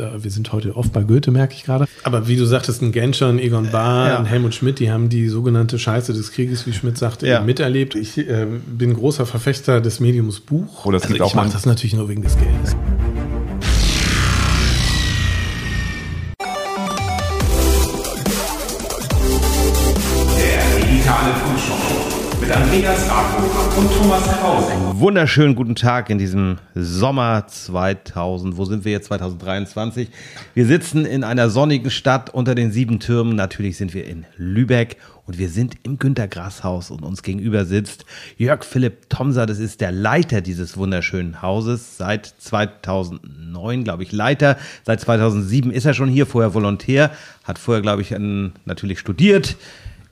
äh, wir sind heute oft bei Goethe, merke ich gerade. Aber wie du sagtest, ein Genscher, ein Egon Bahr, ja. ein Helmut Schmidt, die haben die sogenannte Scheiße des Krieges, wie Schmidt sagte, ja. miterlebt. Ich äh, bin großer Verfechter des Mediums Buch. Oh, das also ich mache das natürlich nur wegen des Geldes. Wunderschönen guten Tag in diesem Sommer 2000. Wo sind wir jetzt? 2023. Wir sitzen in einer sonnigen Stadt unter den sieben Türmen. Natürlich sind wir in Lübeck und wir sind im Günter Grass Haus und uns gegenüber sitzt Jörg Philipp Thomser. Das ist der Leiter dieses wunderschönen Hauses. Seit 2009, glaube ich, Leiter. Seit 2007 ist er schon hier, vorher Volontär. Hat vorher, glaube ich, natürlich studiert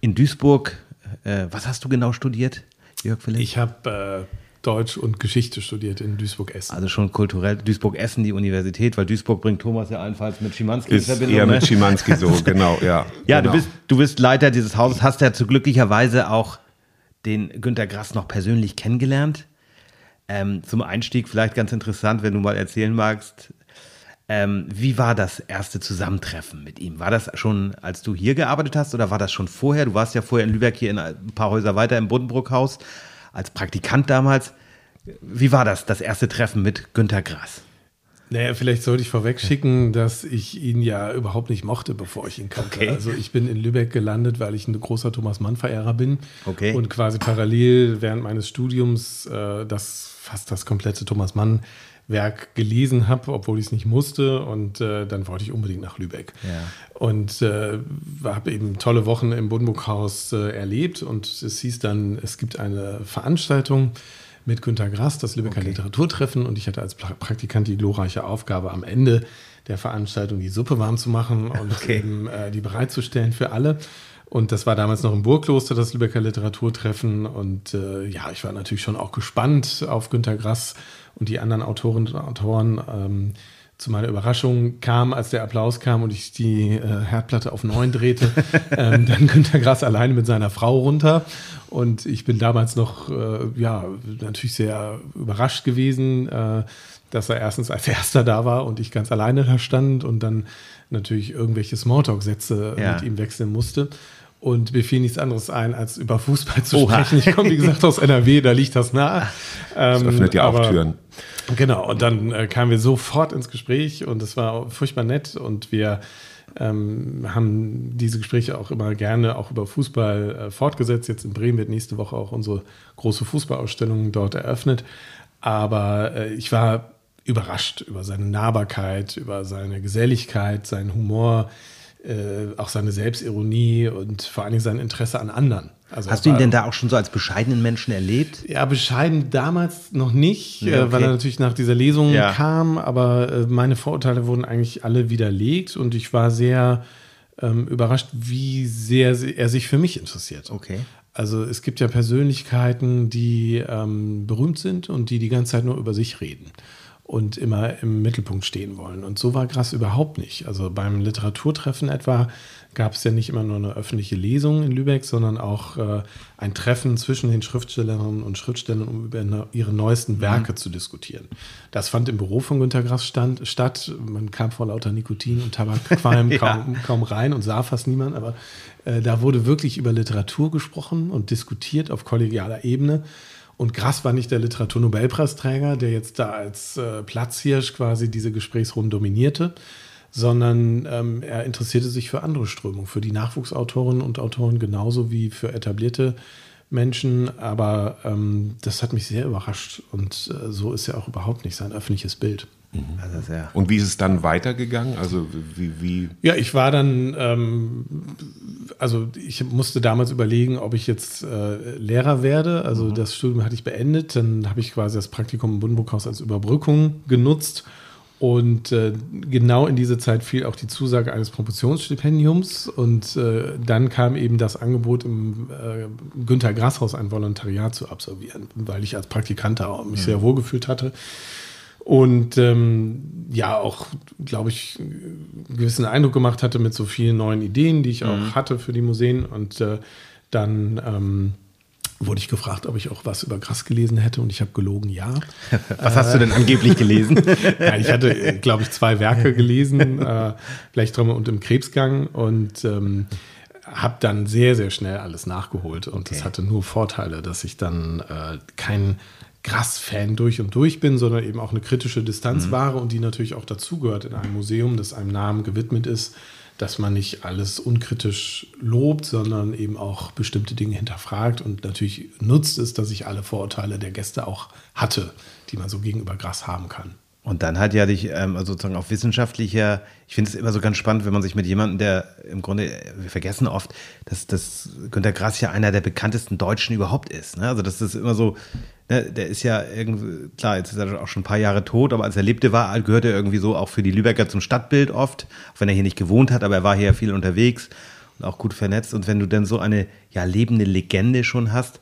in Duisburg. Äh, was hast du genau studiert, Jörg Philipp? Ich habe äh Deutsch und Geschichte studiert in Duisburg-Essen. Also schon kulturell Duisburg-Essen, die Universität, weil Duisburg bringt Thomas ja allenfalls mit Schimanski in Verbindung. Eher mit ne? Schimanski so, genau, ja. Ja, genau. du, bist, du bist Leiter dieses Hauses, hast ja zu glücklicherweise auch den Günter Grass noch persönlich kennengelernt. Ähm, zum Einstieg vielleicht ganz interessant, wenn du mal erzählen magst, ähm, wie war das erste Zusammentreffen mit ihm? War das schon, als du hier gearbeitet hast oder war das schon vorher? Du warst ja vorher in Lübeck hier in ein paar Häuser weiter im Buddenbrook-Haus als Praktikant damals. Wie war das, das erste Treffen mit Günter Grass? Naja, vielleicht sollte ich vorweg schicken, dass ich ihn ja überhaupt nicht mochte, bevor ich ihn kannte. Okay. Also ich bin in Lübeck gelandet, weil ich ein großer Thomas Mann-Verehrer bin. Okay. Und quasi parallel während meines Studiums äh, das fast das komplette Thomas Mann Werk gelesen habe, obwohl ich es nicht musste. Und äh, dann wollte ich unbedingt nach Lübeck. Ja. Und äh, habe eben tolle Wochen im Buddenburghaus äh, erlebt. Und es hieß dann, es gibt eine Veranstaltung mit Günter Grass, das Lübecker okay. Literaturtreffen. Und ich hatte als Praktikant die glorreiche Aufgabe, am Ende der Veranstaltung die Suppe warm zu machen und okay. eben, äh, die bereitzustellen für alle. Und das war damals noch im Burgkloster, das Lübecker Literaturtreffen. Und äh, ja, ich war natürlich schon auch gespannt auf Günter Grass und die anderen Autorinnen und Autoren. Ähm, zu meiner Überraschung kam, als der Applaus kam und ich die äh, Herdplatte auf neun drehte, ähm, dann Günter Grass alleine mit seiner Frau runter. Und ich bin damals noch, äh, ja, natürlich sehr überrascht gewesen, äh, dass er erstens als erster da war und ich ganz alleine da stand und dann natürlich irgendwelche Smalltalk-Sätze ja. mit ihm wechseln musste. Und mir fiel nichts anderes ein, als über Fußball zu Oha. sprechen. Ich komme, wie gesagt, aus NRW, da liegt das nah. Das ähm, öffnet ja auch aber, Türen. Genau, und dann äh, kamen wir sofort ins Gespräch und es war furchtbar nett und wir ähm, haben diese Gespräche auch immer gerne auch über Fußball äh, fortgesetzt. Jetzt in Bremen wird nächste Woche auch unsere große Fußballausstellung dort eröffnet. Aber äh, ich war überrascht über seine Nahbarkeit, über seine Geselligkeit, seinen Humor äh, auch seine Selbstironie und vor allen Dingen sein Interesse an anderen. Also Hast du ihn denn da auch schon so als bescheidenen Menschen erlebt? Ja, bescheiden damals noch nicht, ja, okay. äh, weil er natürlich nach dieser Lesung ja. kam, aber äh, meine Vorurteile wurden eigentlich alle widerlegt und ich war sehr ähm, überrascht, wie sehr er sich für mich interessiert. Okay. Also es gibt ja Persönlichkeiten, die ähm, berühmt sind und die die ganze Zeit nur über sich reden und immer im Mittelpunkt stehen wollen. Und so war Grass überhaupt nicht. Also beim Literaturtreffen etwa gab es ja nicht immer nur eine öffentliche Lesung in Lübeck, sondern auch äh, ein Treffen zwischen den Schriftstellerinnen und Schriftstellern, um über ihre neuesten mhm. Werke mhm. zu diskutieren. Das fand im Büro von Günter Grass stand, statt. Man kam vor lauter Nikotin und Tabakqualm ja. kaum, kaum rein und sah fast niemand, aber äh, da wurde wirklich über Literatur gesprochen und diskutiert auf kollegialer Ebene. Und Grass war nicht der Literaturnobelpreisträger, der jetzt da als äh, Platzhirsch quasi diese Gesprächsrunde dominierte, sondern ähm, er interessierte sich für andere Strömungen, für die Nachwuchsautorinnen und Autoren genauso wie für etablierte Menschen. Aber ähm, das hat mich sehr überrascht und äh, so ist ja auch überhaupt nicht sein öffentliches Bild. Mhm. Also und wie ist es dann weitergegangen? Also wie, wie? Ja, ich war dann, ähm, also ich musste damals überlegen, ob ich jetzt äh, Lehrer werde. Also mhm. das Studium hatte ich beendet. Dann habe ich quasi das Praktikum im Buddenburghaus als Überbrückung genutzt. Und äh, genau in diese Zeit fiel auch die Zusage eines Promotionsstipendiums. Und äh, dann kam eben das Angebot, im äh, Günter Grashaus ein Volontariat zu absolvieren, weil ich als Praktikant da mich ja. sehr wohl gefühlt hatte. Und ähm, ja, auch, glaube ich, einen gewissen Eindruck gemacht hatte mit so vielen neuen Ideen, die ich auch mhm. hatte für die Museen. Und äh, dann ähm, wurde ich gefragt, ob ich auch was über Grass gelesen hätte und ich habe gelogen, ja. Was hast du denn angeblich gelesen? ja, ich hatte, glaube ich, zwei Werke gelesen, äh, Blechtrommel und im Krebsgang und ähm, habe dann sehr, sehr schnell alles nachgeholt und es hatte nur Vorteile, dass ich dann äh, kein Grass-Fan durch und durch bin, sondern eben auch eine kritische Distanz mhm. wahre und die natürlich auch dazugehört in einem Museum, das einem Namen gewidmet ist, dass man nicht alles unkritisch lobt, sondern eben auch bestimmte Dinge hinterfragt und natürlich nutzt es, dass ich alle Vorurteile der Gäste auch hatte, die man so gegenüber Gras haben kann. Und dann hat ja dich ähm, also sozusagen auf wissenschaftlicher, ich finde es immer so ganz spannend, wenn man sich mit jemandem, der im Grunde, wir vergessen oft, dass, dass Günter Grass ja einer der bekanntesten Deutschen überhaupt ist. Ne? Also das ist immer so, ne, der ist ja irgendwie, klar, jetzt ist er auch schon ein paar Jahre tot, aber als er lebte war, gehört er irgendwie so auch für die Lübecker zum Stadtbild oft, auch wenn er hier nicht gewohnt hat, aber er war hier viel unterwegs und auch gut vernetzt. Und wenn du dann so eine ja lebende Legende schon hast,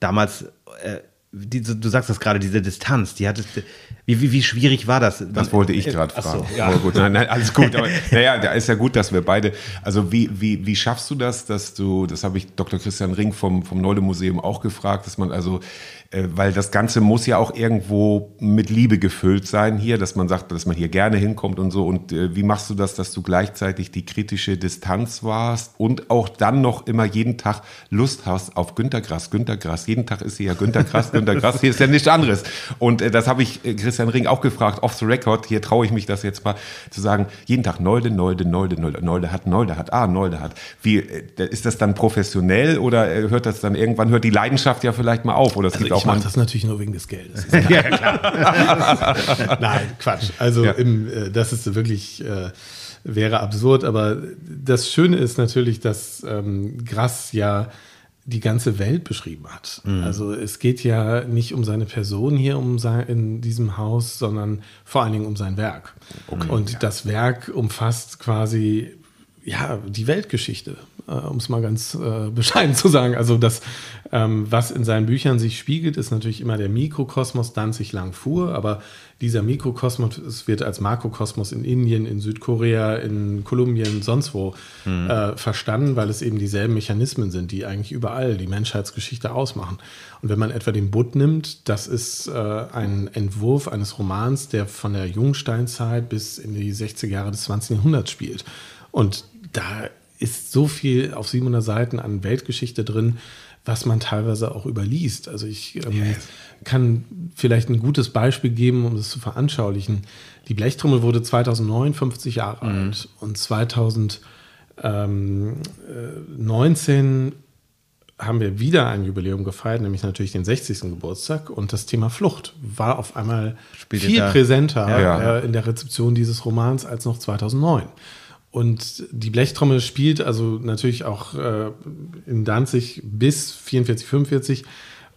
damals äh, die, du sagst das gerade, diese Distanz, die hattest, wie, wie, wie schwierig war das? Das wollte ich gerade fragen. So, ja. oh, gut, nein, nein, alles gut. Aber, naja, da ist ja gut, dass wir beide, also wie, wie, wie schaffst du das, dass du, das habe ich Dr. Christian Ring vom, vom Neule Museum auch gefragt, dass man also äh, weil das Ganze muss ja auch irgendwo mit Liebe gefüllt sein hier, dass man sagt, dass man hier gerne hinkommt und so. Und äh, wie machst du das, dass du gleichzeitig die kritische Distanz warst und auch dann noch immer jeden Tag Lust hast auf Günter Grass, Günter Grass. Jeden Tag ist hier ja Günter Grass, Günter Grass. Hier ist ja nichts anderes. Und äh, das habe ich äh, Christian Ring auch gefragt, off the record. Hier traue ich mich das jetzt mal zu sagen. Jeden Tag Nolde, Nolde, Nolde, Nolde, Nolde hat, Nolde hat, ah, Nolde hat. Wie, äh, ist das dann professionell oder äh, hört das dann irgendwann, hört die Leidenschaft ja vielleicht mal auf? Oder es also gibt auch ich mache das natürlich nur wegen des Geldes. ja, klar. Nein, Quatsch. Also ja. im, äh, das ist wirklich äh, wäre absurd, aber das Schöne ist natürlich, dass ähm, Grass ja die ganze Welt beschrieben hat. Mhm. Also es geht ja nicht um seine Person hier um sein, in diesem Haus, sondern vor allen Dingen um sein Werk. Okay. Und ja. das Werk umfasst quasi ja die Weltgeschichte äh, um es mal ganz äh, bescheiden zu sagen. Also das, ähm, was in seinen Büchern sich spiegelt, ist natürlich immer der Mikrokosmos Danzig Langfuhr, aber dieser Mikrokosmos wird als Makrokosmos in Indien, in Südkorea, in Kolumbien, sonst wo mhm. äh, verstanden, weil es eben dieselben Mechanismen sind, die eigentlich überall die Menschheitsgeschichte ausmachen. Und wenn man etwa den Butt nimmt, das ist äh, ein Entwurf eines Romans, der von der Jungsteinzeit bis in die 60er Jahre des 20. Jahrhunderts spielt. Und da ist so viel auf 700 Seiten an Weltgeschichte drin, was man teilweise auch überliest. Also ich ähm, yes. kann vielleicht ein gutes Beispiel geben, um das zu veranschaulichen. Die Blechtrommel wurde 2009 50 Jahre mhm. alt und 2019 haben wir wieder ein Jubiläum gefeiert, nämlich natürlich den 60. Geburtstag. Und das Thema Flucht war auf einmal Spielt viel präsenter ja. äh, in der Rezeption dieses Romans als noch 2009. Und die Blechtrommel spielt also natürlich auch äh, in Danzig bis 44, 45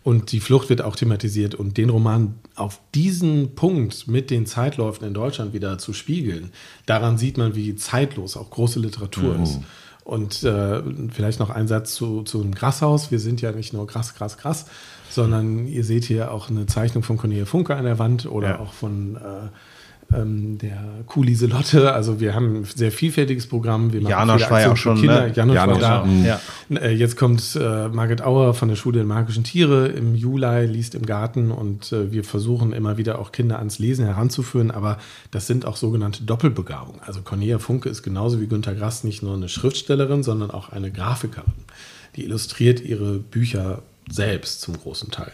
und die Flucht wird auch thematisiert. Und den Roman auf diesen Punkt mit den Zeitläufen in Deutschland wieder zu spiegeln, daran sieht man, wie zeitlos auch große Literatur mhm. ist. Und äh, vielleicht noch ein Satz zu, zu einem Grasshaus. Wir sind ja nicht nur Grass, Grass, Grass, sondern ihr seht hier auch eine Zeichnung von Cornelia Funke an der Wand oder ja. auch von äh, ähm, der Kulise Lotte. Also wir haben ein sehr vielfältiges Programm. Wir machen Janosch war ja auch schon. Kinder. Ne? Janosch Janosch war da. Ja. Äh, jetzt kommt äh, Margit Auer von der Schule der magischen Tiere im Juli, liest im Garten und äh, wir versuchen immer wieder auch Kinder ans Lesen heranzuführen. Aber das sind auch sogenannte Doppelbegabungen. Also Cornelia Funke ist genauso wie Günter Grass nicht nur eine Schriftstellerin, sondern auch eine Grafikerin. Die illustriert ihre Bücher selbst zum großen Teil.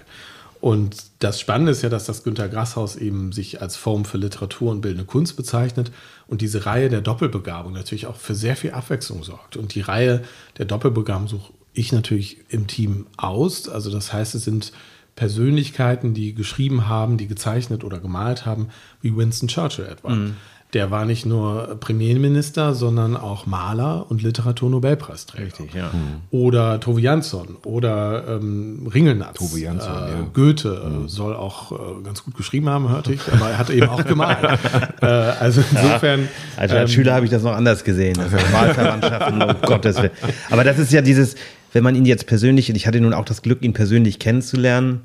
Und das Spannende ist ja, dass das Günter Grasshaus eben sich als Form für Literatur und bildende Kunst bezeichnet und diese Reihe der Doppelbegabung natürlich auch für sehr viel Abwechslung sorgt. Und die Reihe der Doppelbegabung suche ich natürlich im Team aus. Also das heißt, es sind Persönlichkeiten, die geschrieben haben, die gezeichnet oder gemalt haben, wie Winston Churchill etwa. Mhm. Der war nicht nur Premierminister, sondern auch Maler und Literaturnobelpreisträger. Richtig, ja. Mhm. Oder Tove Jansson oder ähm, Ringelnatz. Tove Jansson, äh, ja. Goethe äh, mhm. soll auch äh, ganz gut geschrieben haben, hörte ich, aber er hat eben auch gemalt. äh, also insofern. Ja, also als ähm, Schüler habe ich das noch anders gesehen. Also Wahlverwandtschaften, um Gottes Willen. Aber das ist ja dieses, wenn man ihn jetzt persönlich, und ich hatte nun auch das Glück, ihn persönlich kennenzulernen,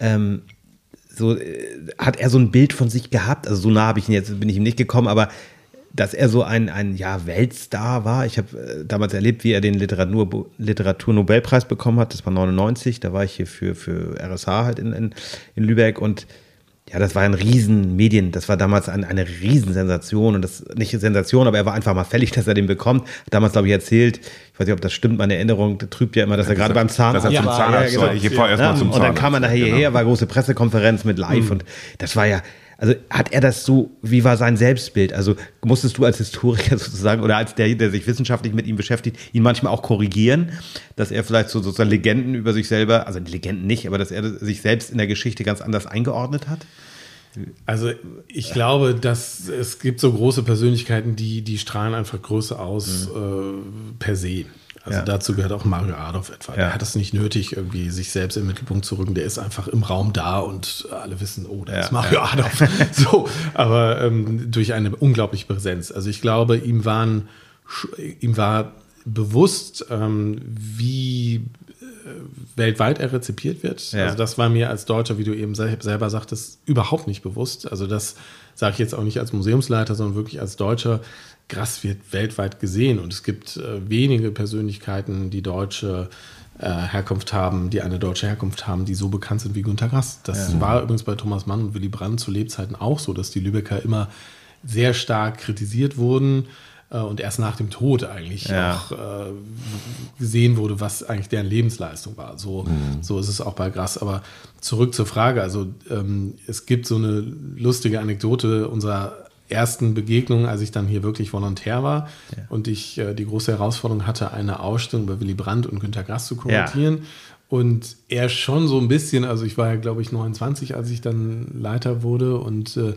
ähm, so äh, hat er so ein Bild von sich gehabt. Also so nah habe ich ihn jetzt bin ich ihm nicht gekommen, aber dass er so ein, ein ja, Weltstar war. Ich habe äh, damals erlebt, wie er den Literatur, Literaturnobelpreis bekommen hat. Das war 99. Da war ich hier für, für RSH halt in, in, in Lübeck und ja, das war ein Riesenmedien, das war damals ein, eine Riesensensation und das nicht Sensation, aber er war einfach mal fällig, dass er den bekommt. Damals, glaube ich, erzählt, ich weiß nicht, ob das stimmt, meine Erinnerung trübt ja immer, dass er gerade beim Zahnarzt dass er zum war. Zahnarzt ja, war. Ich fahr erst mal zum Und dann kam er nachher Genau. hierher, war große Pressekonferenz mit live und das war ja, also hat er das so, wie war sein Selbstbild? Also musstest du als Historiker sozusagen oder als der, der sich wissenschaftlich mit ihm beschäftigt, ihn manchmal auch korrigieren, dass er vielleicht so sozusagen Legenden über sich selber, also Legenden nicht, aber dass er sich selbst in der Geschichte ganz anders eingeordnet hat? Also ich glaube, dass es gibt so große Persönlichkeiten, die, die strahlen einfach Größe aus äh, per se. Also Ja. dazu gehört auch Mario Adolf etwa. Ja. Der hat es nicht nötig, irgendwie sich selbst im Mittelpunkt zu rücken. Der ist einfach im Raum da und alle wissen, oh, da Ja, ist Mario Adolf. so, aber ähm, durch eine unglaubliche Präsenz. Also ich glaube, ihm waren, ihm war bewusst, ähm, wie weltweit er rezipiert wird. Ja. Also das war mir als Deutscher, wie du eben sel- selber sagtest, überhaupt nicht bewusst. Also das sage ich jetzt auch nicht als Museumsleiter, sondern wirklich als Deutscher. Grass wird weltweit gesehen und es gibt äh, wenige Persönlichkeiten, die deutsche äh, Herkunft haben, die eine deutsche Herkunft haben, die so bekannt sind wie Günter Grass. Das war übrigens bei Thomas Mann und Willy Brandt zu Lebzeiten auch so, dass die Lübecker immer sehr stark kritisiert wurden äh, und erst nach dem Tod eigentlich Ja. auch äh, gesehen wurde, was eigentlich deren Lebensleistung war. So, so ist es auch bei Grass. Aber zurück zur Frage. Also ähm, es gibt so eine lustige Anekdote unserer ersten Begegnung, als ich dann hier wirklich Volontär war und ich äh, die große Herausforderung hatte, eine Ausstellung über Willy Brandt und Günter Grass zu kommentieren. Und er schon so ein bisschen, also ich war ja, glaube ich, 29, als ich dann Leiter wurde und äh,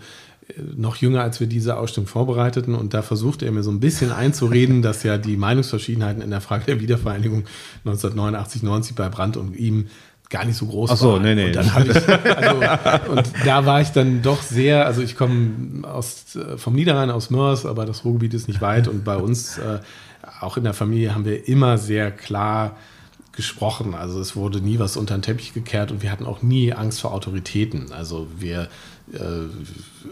noch jünger, als wir diese Ausstellung vorbereiteten. Und da versuchte er mir so ein bisschen einzureden, dass ja die Meinungsverschiedenheiten in der Frage der Wiedervereinigung 1989, 90 bei Brandt und ihm gar nicht so groß Ach so, waren. nee, nee. Und, ich, also, und da war ich dann doch sehr, also ich komme aus, äh, vom Niederrhein aus Mörs, aber das Ruhrgebiet ist nicht weit und bei uns, äh, auch in der Familie, haben wir immer sehr klar gesprochen. Also es wurde nie was unter den Teppich gekehrt und wir hatten auch nie Angst vor Autoritäten. Also wir äh,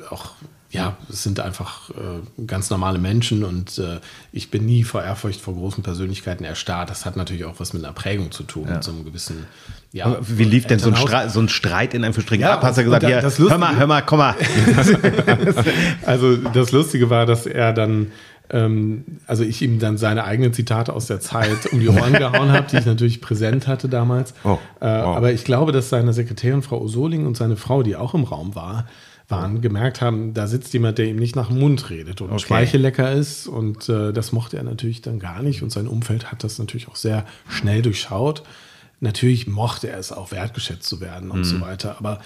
auch ja, es sind einfach äh, ganz normale Menschen und äh, ich bin nie vor Ehrfurcht vor großen Persönlichkeiten erstarrt. Das hat natürlich auch was mit einer Prägung zu tun, mit so einem gewissen, ja. Aber Wie lief denn so ein. Streit, so ein Streit in Anführungsstrichen Ja, ab? Hast du gesagt, das hör mal, hör mal, komm mal. Also das Lustige war, dass er dann, also ich ihm dann seine eigenen Zitate aus der Zeit um die Ohren gehauen habe, die ich natürlich präsent hatte damals. Oh, äh, wow. Aber ich glaube, dass seine Sekretärin Frau Osoling und seine Frau, die auch im Raum war, waren, gemerkt haben, da sitzt jemand, der ihm nicht nach dem Mund redet und Okay. Speichellecker ist. Und äh, das mochte er natürlich dann gar nicht. Und sein Umfeld hat das natürlich auch sehr schnell durchschaut. Natürlich mochte er es auch wertgeschätzt zu werden und so weiter. Aber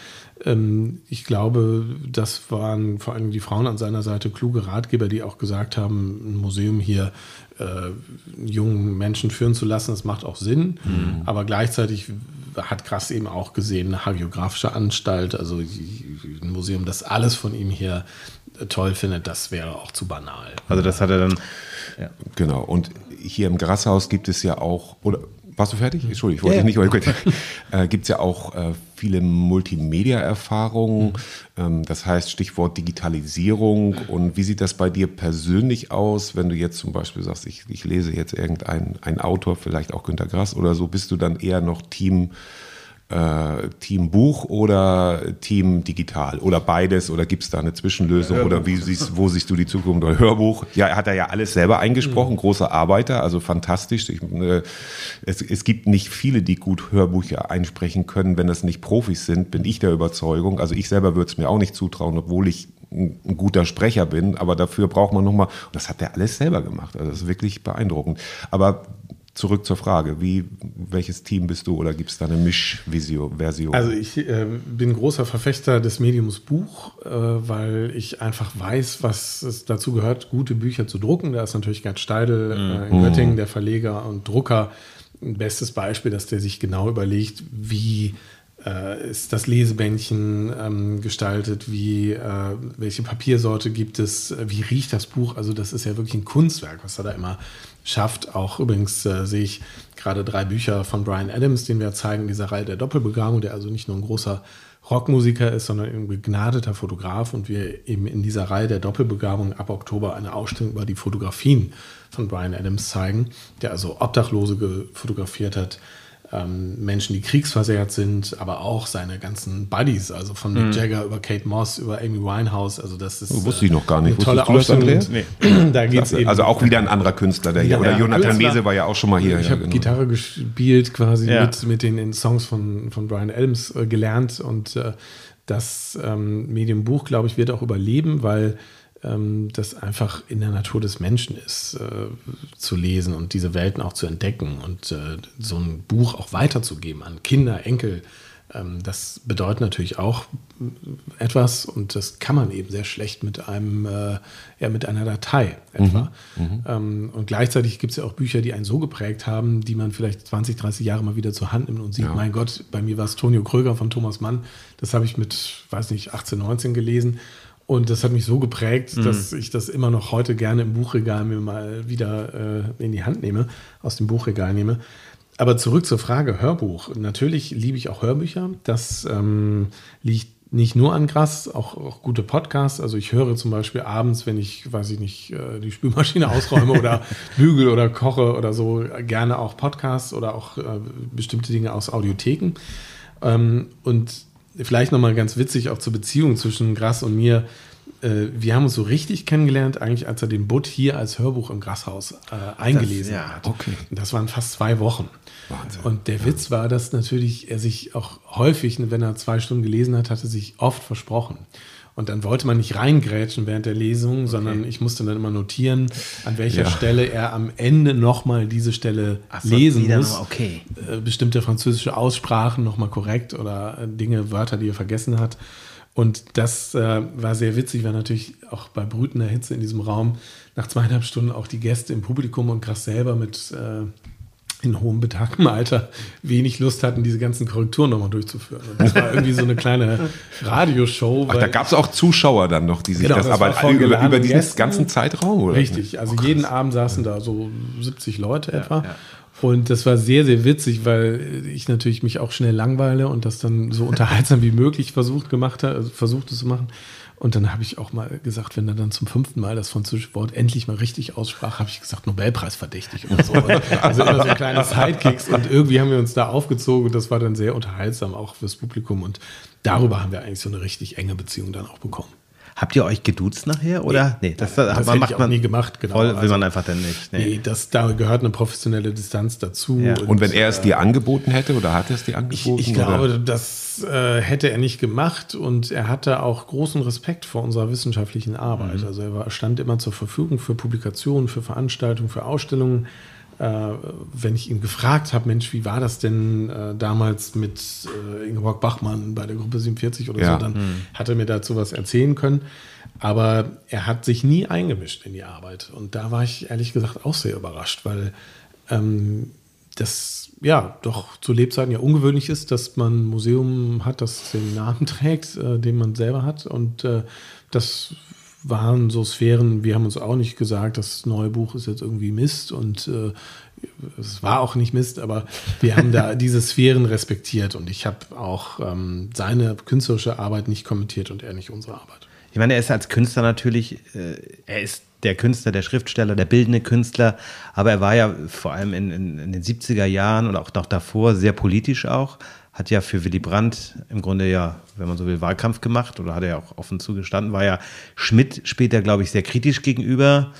ähm, ich glaube, das waren vor allem die Frauen an seiner Seite kluge Ratgeber, die auch gesagt haben, ein Museum hier äh, jungen Menschen führen zu lassen, das macht auch Sinn. Aber gleichzeitig hat Grass eben auch gesehen, eine hagiografische Anstalt, also ein Museum, das alles von ihm hier äh, toll findet, das wäre auch zu banal. Also das hat er dann, Genau. Und hier im Grashaus gibt es ja auch, oder warst du fertig? Entschuldigung, ich wollte dich nicht. Gut. Äh, gibt es ja auch äh, viele Multimedia-Erfahrungen. Ähm, das heißt, Stichwort Digitalisierung. Und wie sieht das bei dir persönlich aus, wenn du jetzt zum Beispiel sagst, ich, ich lese jetzt irgendein ein Autor, vielleicht auch Günter Grass oder so, bist du dann eher noch Team äh, Team Buch oder Team Digital oder beides oder gibt es da eine Zwischenlösung oder wie siehst, wo siehst du die Zukunft oder Hörbuch? Ja, er hat er ja alles selber eingesprochen, großer Arbeiter, also fantastisch. Ich, äh, es, es gibt nicht viele, die gut Hörbücher einsprechen können, wenn das nicht Profis sind, bin ich der Überzeugung. Also ich selber würde es mir auch nicht zutrauen, obwohl ich ein, guter Sprecher bin, aber dafür braucht man nochmal, und das hat er alles selber gemacht. Also das ist wirklich beeindruckend. Aber zurück zur Frage, wie, welches Team bist du oder gibt es da eine Mischversion? Also ich äh, bin großer Verfechter des Mediums Buch, äh, weil ich einfach weiß, was es dazu gehört, gute Bücher zu drucken. Da ist natürlich Gerd Steidel äh, in Göttingen, der Verleger und Drucker, ein bestes Beispiel, dass der sich genau überlegt, wie äh, ist das Lesebändchen ähm, gestaltet, wie, äh, welche Papiersorte gibt es, äh, wie riecht das Buch. Also das ist ja wirklich ein Kunstwerk, was er da immer schafft. Auch übrigens äh, sehe ich gerade drei Bücher von Brian Adams, den wir zeigen, dieser Reihe der Doppelbegabung, der also nicht nur ein großer Rockmusiker ist, sondern ein begnadeter Fotograf und wir eben in dieser Reihe der Doppelbegabung ab Oktober eine Ausstellung über die Fotografien von Brian Adams zeigen, der also Obdachlose fotografiert hat, ähm, Menschen, die kriegsversehrt sind, aber auch seine ganzen Buddies, also von Mick mhm. Jagger über Kate Moss, über Amy Winehouse. Also das ist oh, wusste ich noch gar nicht. Eine tolle Ausstellung. Nee. da geht's eben, also auch wieder ein anderer Künstler, der hier. Oder Jonathan Mese war ja auch schon mal hier. Ich ja, habe genau. Gitarre gespielt quasi ja. mit, mit den, Songs von, von Brian Adams äh, gelernt und äh, das ähm, Medienbuch, glaube ich, wird auch überleben, weil das einfach in der Natur des Menschen ist, äh, zu lesen und diese Welten auch zu entdecken und äh, so ein Buch auch weiterzugeben an Kinder, Enkel. Ähm, das bedeutet natürlich auch etwas und das kann man eben sehr schlecht mit einem, äh, ja, mit einer Datei etwa. Mhm, mhm. ähm, und gleichzeitig gibt es ja auch Bücher, die einen so geprägt haben, die man vielleicht 20, 30 Jahre mal wieder zur Hand nimmt und sieht, ja. mein Gott, bei mir war es Tonio Kröger von Thomas Mann, das habe ich mit, weiß nicht, 18, 19 gelesen und das hat mich so geprägt, mhm. dass ich das immer noch heute gerne im Buchregal mir mal wieder äh, in die Hand nehme, aus dem Buchregal nehme. Aber zurück zur Frage Hörbuch. Natürlich liebe ich auch Hörbücher. Das ähm, liegt nicht nur an Gras, auch, auch, gute Podcasts. Also ich höre zum Beispiel abends, wenn ich, weiß ich nicht, äh, die Spülmaschine ausräume oder bügel oder koche oder so, gerne auch Podcasts oder auch äh, bestimmte Dinge aus Audiotheken. Ähm, und vielleicht nochmal ganz witzig auch zur Beziehung zwischen Grass und mir. Äh, wir haben uns so richtig kennengelernt, eigentlich als er den Butt hier als Hörbuch im Grashaus äh, eingelesen das, ja, hat. Okay. Das waren fast zwei Wochen. Wahnsinn. Und der ja. Witz war, dass natürlich er sich auch häufig, wenn er zwei Stunden gelesen hat, hatte sich oft versprochen. Und dann wollte man nicht reingrätschen während der Lesung, okay. sondern ich musste dann immer notieren, an welcher ja. Stelle er am Ende nochmal diese Stelle so, lesen muss. Okay. Äh, bestimmte französische Aussprachen nochmal korrekt oder Dinge, Wörter, die er vergessen hat. Und das äh, war sehr witzig, weil natürlich auch bei brütender Hitze in diesem Raum nach zweieinhalb Stunden auch die Gäste im Publikum und Krass selber mit äh, in hohem betagtem Alter wenig Lust hatten, diese ganzen Korrekturen nochmal durchzuführen. Und das war irgendwie so eine kleine Radioshow. Ach, da gab es auch Zuschauer dann noch, die sich genau, das, das aber über, über diesen ganzen Zeitraum, oder? Richtig, also oh, jeden Abend saßen da so 70 Leute etwa. Ja, ja. Und das war sehr, sehr witzig, weil ich natürlich mich auch schnell langweile und das dann so unterhaltsam wie möglich versucht gemacht habe, also versuchte zu machen. Und dann habe ich auch mal gesagt, wenn er dann zum fünften Mal das französische Wort endlich mal richtig aussprach, habe ich gesagt, Nobelpreis verdächtig oder so. also immer so kleine Sidekicks und irgendwie haben wir uns da aufgezogen und das war dann sehr unterhaltsam auch fürs Publikum und darüber haben wir eigentlich so eine richtig enge Beziehung dann auch bekommen. Habt ihr euch geduzt nachher oder? Nee, das, das, das man, macht man nie gemacht. Genau. Voll will also, man einfach dann nicht. Nee. nee, das, da gehört eine professionelle Distanz dazu. Ja. Und, und, wenn er es dir angeboten hätte oder hat er es dir angeboten? Ich, ich glaube, das äh, hätte er nicht gemacht und er hatte auch großen Respekt vor unserer wissenschaftlichen Arbeit. Mhm. Also er war, stand immer zur Verfügung für Publikationen, für Veranstaltungen, für Ausstellungen äh, wenn ich ihn gefragt habe, Mensch, wie war das denn äh, damals mit äh, Ingeborg Bachmann bei der Gruppe 47 oder ja. so, dann mhm. hat er mir dazu was erzählen können. Aber er hat sich nie eingemischt in die Arbeit. Und da war ich ehrlich gesagt auch sehr überrascht, weil ähm, das ja doch zu Lebzeiten ja ungewöhnlich ist, dass man ein Museum hat, das den Namen trägt, äh, den man selber hat. Und äh, das waren so Sphären, wir haben uns auch nicht gesagt, das neue Buch ist jetzt irgendwie Mist und äh, es war auch nicht Mist, aber wir haben da diese Sphären respektiert und ich habe auch ähm, seine künstlerische Arbeit nicht kommentiert und er nicht unsere Arbeit. Ich meine, er ist als Künstler natürlich, äh, er ist der Künstler, der Schriftsteller, der bildende Künstler, aber er war ja vor allem in, in, in den 70er Jahren und auch noch davor sehr politisch auch hat ja für Willy Brandt im Grunde ja, wenn man so will, Wahlkampf gemacht oder hat er ja auch offen zugestanden, war ja Schmidt später, glaube ich, sehr kritisch gegenüber.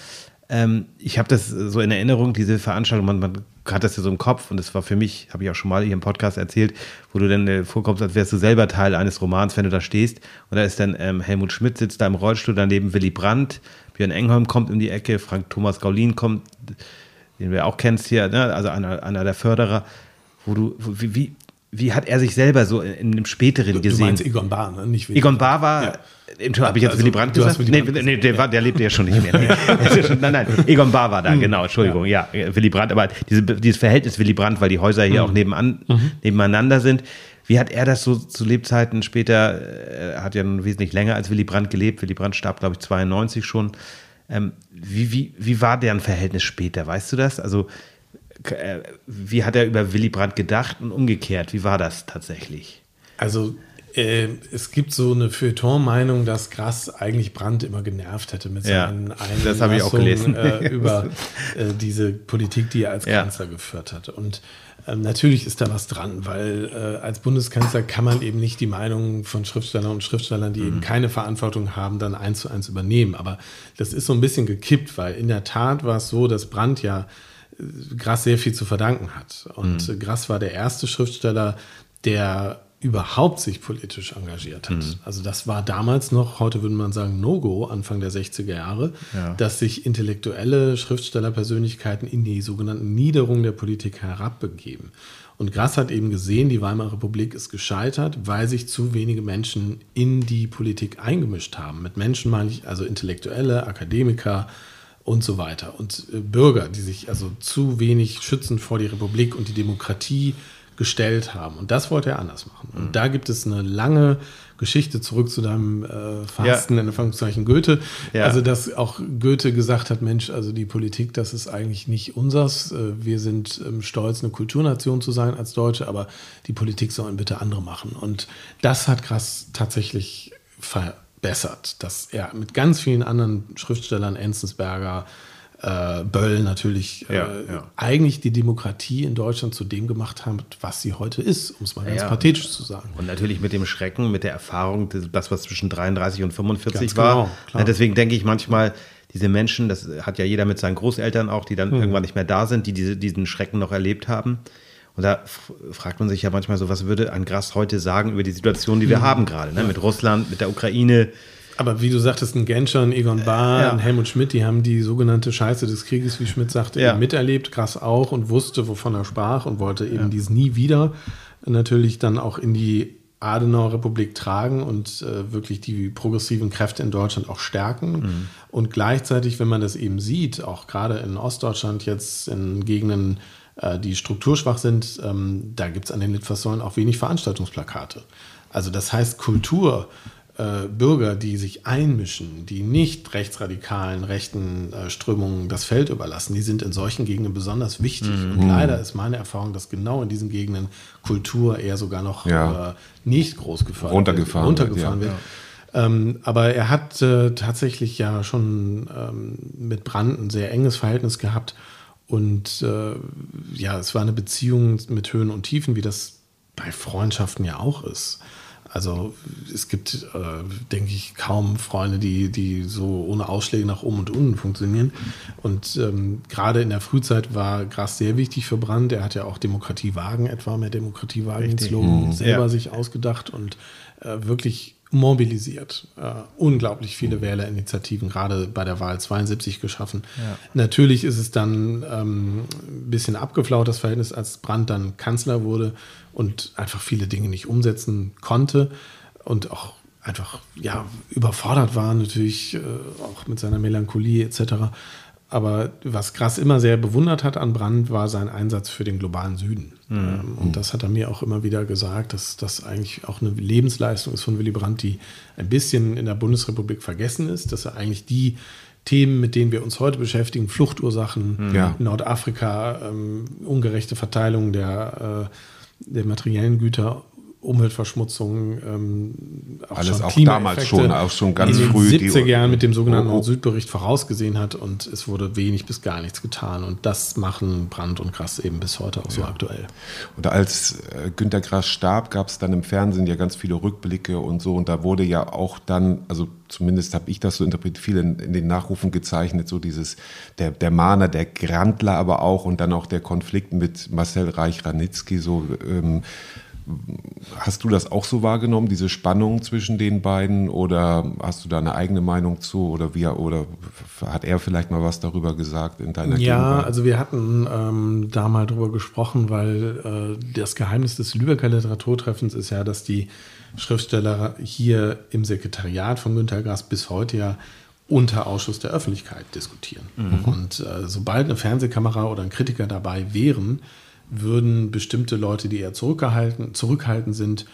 Ähm, ich habe das so in Erinnerung, diese Veranstaltung, man, man hat das ja so im Kopf und das war für mich, habe ich auch schon mal hier im Podcast erzählt, wo du dann äh, vorkommst, als wärst du selber Teil eines Romans, wenn du da stehst und da ist dann ähm, Helmut Schmidt sitzt da im Rollstuhl, daneben Willy Brandt, Björn Engholm kommt um die Ecke, Frank Thomas Gaulin kommt, den du auch kennst hier, ne? also einer, einer der Förderer, wo du, wie, wie wie hat er sich selber so in einem späteren du, gesehen? Du meinst Egon Bahr, ne? Nicht Egon Bahr war, ja. habe ich jetzt also, Willy Brandt gesagt? Willy nee, nee, der, war, der lebte ja schon nicht mehr. Nein, nein, Egon Bahr war da, hm. genau, Entschuldigung, ja. ja, Willy Brandt, aber diese, dieses Verhältnis Willy Brandt, weil die Häuser hier mhm. auch nebenan, mhm. nebeneinander sind. Wie hat er das so zu Lebzeiten später, er hat ja nun wesentlich länger als Willy Brandt gelebt, Willy Brandt starb, glaube ich, 92 schon. Ähm, wie, wie, wie war deren Verhältnis später, weißt du das? Also äh, wie hat er über Willy Brandt gedacht und umgekehrt, wie war das tatsächlich? Also äh, es gibt so eine Feuilleton-Meinung, dass Grass eigentlich Brandt immer genervt hätte mit seinen ja, das habe ich auch gelesen. Äh, über äh, diese Politik, die er als Kanzler ja. geführt hat. Und ähm, natürlich ist da was dran, weil äh, als Bundeskanzler kann man eben nicht die Meinung von Schriftstellern und Schriftstellern, die mhm. eben keine Verantwortung haben, dann eins zu eins übernehmen. Aber das ist so ein bisschen gekippt, weil in der Tat war es so, dass Brandt ja äh, Grass sehr viel zu verdanken hat. Und mhm. Grass war der erste Schriftsteller, der überhaupt sich politisch engagiert hat. Mhm. Also das war damals noch, heute würde man sagen, No-Go, Anfang der 60er Jahre, ja. dass sich intellektuelle Schriftstellerpersönlichkeiten in die sogenannten Niederungen der Politik herabbegeben. Und Grass hat eben gesehen, die Weimarer Republik ist gescheitert, weil sich zu wenige Menschen in die Politik eingemischt haben. Mit Menschen meine ich also Intellektuelle, Akademiker und so weiter. Und äh, Bürger, die sich also zu wenig schützen vor die Republik und die Demokratie gestellt haben. Und das wollte er anders machen. Und mhm. da gibt es eine lange Geschichte zurück zu deinem äh, verhassten, ja. in Anführungszeichen, Goethe. Ja. Also, dass auch Goethe gesagt hat, Mensch, also die Politik, das ist eigentlich nicht unsers. Äh, wir sind ähm, stolz, eine Kulturnation zu sein als Deutsche, aber die Politik sollen bitte andere machen. Und das hat Krass tatsächlich verbessert, dass er mit ganz vielen anderen Schriftstellern, Enzensberger, äh, Böll natürlich äh, ja, eigentlich die Demokratie in Deutschland zu dem gemacht hat, was sie heute ist, um es mal ganz ja, pathetisch zu sagen. Und natürlich mit dem Schrecken, mit der Erfahrung, das, was zwischen 33 und 45 ganz war. Genau, deswegen denke ich manchmal, diese Menschen, das hat ja jeder mit seinen Großeltern auch, die dann hm. irgendwann nicht mehr da sind, die diese, diesen Schrecken noch erlebt haben. Und da fragt man sich ja manchmal so, was würde ein Grass heute sagen über die Situation, die wir hm. haben gerade, ne? mit Russland, mit der Ukraine, aber wie du sagtest, ein Genscher, ein Egon Bahr, ja. ein Helmut Schmidt, die haben die sogenannte Scheiße des Krieges, wie Schmidt sagte, ja. miterlebt, krass auch und wusste, wovon er sprach und wollte eben ja. dies nie wieder natürlich dann auch in die Adenauer Republik tragen und äh, wirklich die progressiven Kräfte in Deutschland auch stärken. Mhm. Und gleichzeitig, wenn man das eben sieht, auch gerade in Ostdeutschland jetzt in Gegenden, äh, die strukturschwach sind, ähm, da gibt es an den Litfaßsäulen auch wenig Veranstaltungsplakate. Also das heißt, Kultur äh, Bürger, die sich einmischen, die nicht rechtsradikalen, rechten äh, Strömungen das Feld überlassen, die sind in solchen Gegenden besonders wichtig. Mhm. Und leider ist meine Erfahrung, dass genau in diesen Gegenden Kultur eher sogar noch ja. äh, nicht groß gefördert runtergefahren wird. Runtergefahren wird. Ja. Ähm, aber er hat äh, tatsächlich ja schon ähm, mit Brand ein sehr enges Verhältnis gehabt. Und äh, ja, es war eine Beziehung mit Höhen und Tiefen, wie das bei Freundschaften ja auch ist. Also es gibt, äh, denke ich, kaum Freunde, die, die so ohne Ausschläge nach oben und unten funktionieren. Und ähm, gerade in der Frühzeit war Gras sehr wichtig für Brandt. Er hat ja auch Demokratiewagen etwa, mehr Demokratiewagen Slogan mhm. selber ja. sich ausgedacht und äh, wirklich mobilisiert. Äh, unglaublich viele Wählerinitiativen, gerade bei der Wahl 72 geschaffen. Ja. Natürlich ist es dann ähm, ein bisschen abgeflaut, das Verhältnis, als Brandt dann Kanzler wurde und einfach viele Dinge nicht umsetzen konnte und auch einfach ja, überfordert war, natürlich äh, auch mit seiner Melancholie etc. Aber was Grass immer sehr bewundert hat an Brandt, war sein Einsatz für den globalen Süden. Mhm. Und das hat er mir auch immer wieder gesagt, dass das eigentlich auch eine Lebensleistung ist von Willy Brandt, die ein bisschen in der Bundesrepublik vergessen ist, dass er eigentlich die Themen, mit denen wir uns heute beschäftigen, Fluchtursachen, ja. Nordafrika, ähm, ungerechte Verteilung der, äh, der materiellen Güter Umweltverschmutzung, ähm, auch Alles auch damals schon, auch schon ganz in früh. Den 70er Jahren mit dem sogenannten oh, oh. Nord-Süd-Bericht vorausgesehen hat und es wurde wenig bis gar nichts getan. Und das machen Brandt und Grass eben bis heute auch ja. so aktuell. Und als äh, Günter Grass starb, gab es dann im Fernsehen ja ganz viele Rückblicke und so. Und da wurde ja auch dann, also zumindest habe ich das so interpretiert, viel in, in, den Nachrufen gezeichnet, so dieses, der, der Mahner, der Grandler aber auch und dann auch der Konflikt mit Marcel Reich-Ranitzky, so ähm, Hast du das auch so wahrgenommen, diese Spannung zwischen den beiden? Oder hast du da eine eigene Meinung zu? Oder, wie, oder hat er vielleicht mal was darüber gesagt in deiner Ja, Gegenwart? also wir hatten ähm, da mal drüber gesprochen, weil äh, das Geheimnis des Lübecker Literaturtreffens ist ja, dass die Schriftsteller hier im Sekretariat von Günter Grass bis heute ja unter Ausschuss der Öffentlichkeit diskutieren. Mhm. Und äh, sobald eine Fernsehkamera oder ein Kritiker dabei wären, würden bestimmte Leute, die eher zurückgehalten, zurückhaltend sind,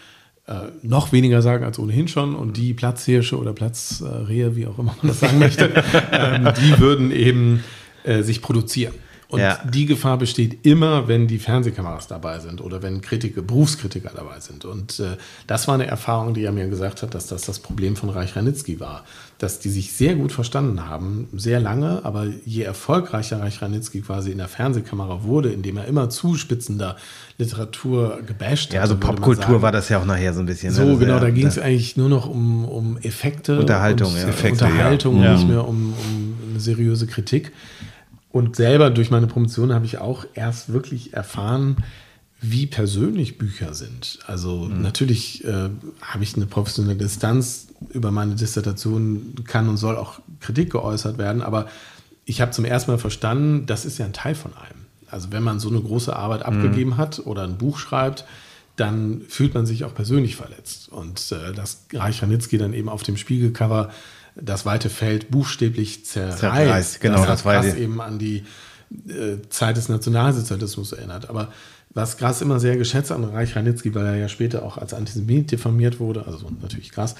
äh, noch weniger sagen als ohnehin schon. Und die Platzhirsche oder Platzrehe, wie auch immer man das sagen möchte, ähm, die würden eben äh, sich produzieren. Und ja. die Gefahr besteht immer, wenn die Fernsehkameras dabei sind oder wenn Kritiker, Berufskritiker dabei sind. Und äh, das war eine Erfahrung, die er mir gesagt hat, dass das das Problem von Reich Ranitzky war. Dass die sich sehr gut verstanden haben, sehr lange, aber je erfolgreicher Reich Ranitzky quasi in der Fernsehkamera wurde, indem er immer zuspitzender Literatur gebasht hat. Ja, also Popkultur war das ja auch nachher so ein bisschen. So, ne? genau, da ging es eigentlich nur noch um, um Effekte. Unterhaltung, ja. Effekte, Unterhaltung ja. und nicht mehr um, um eine seriöse Kritik. Und selber durch meine Promotion habe ich auch erst wirklich erfahren, wie persönlich Bücher sind. Also mhm. natürlich äh, habe ich eine professionelle Distanz über meine Dissertation, kann und soll auch Kritik geäußert werden, aber ich habe zum ersten Mal verstanden, das ist ja ein Teil von einem. Also wenn man so eine große Arbeit mhm. abgegeben mhm. hat oder ein Buch schreibt, dann fühlt man sich auch persönlich verletzt. Und äh, dass Reich Ranitzky dann eben auf dem Spiegelcover das weite Feld buchstäblich zerreißt. zerreißt genau, das, das war krass eben an die äh, Zeit des Nationalsozialismus erinnert. Aber was Grass immer sehr geschätzt an Reich Ranitzky, weil er ja später auch als Antisemit diffamiert wurde, also natürlich krass,